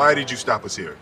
Why did you stop us here?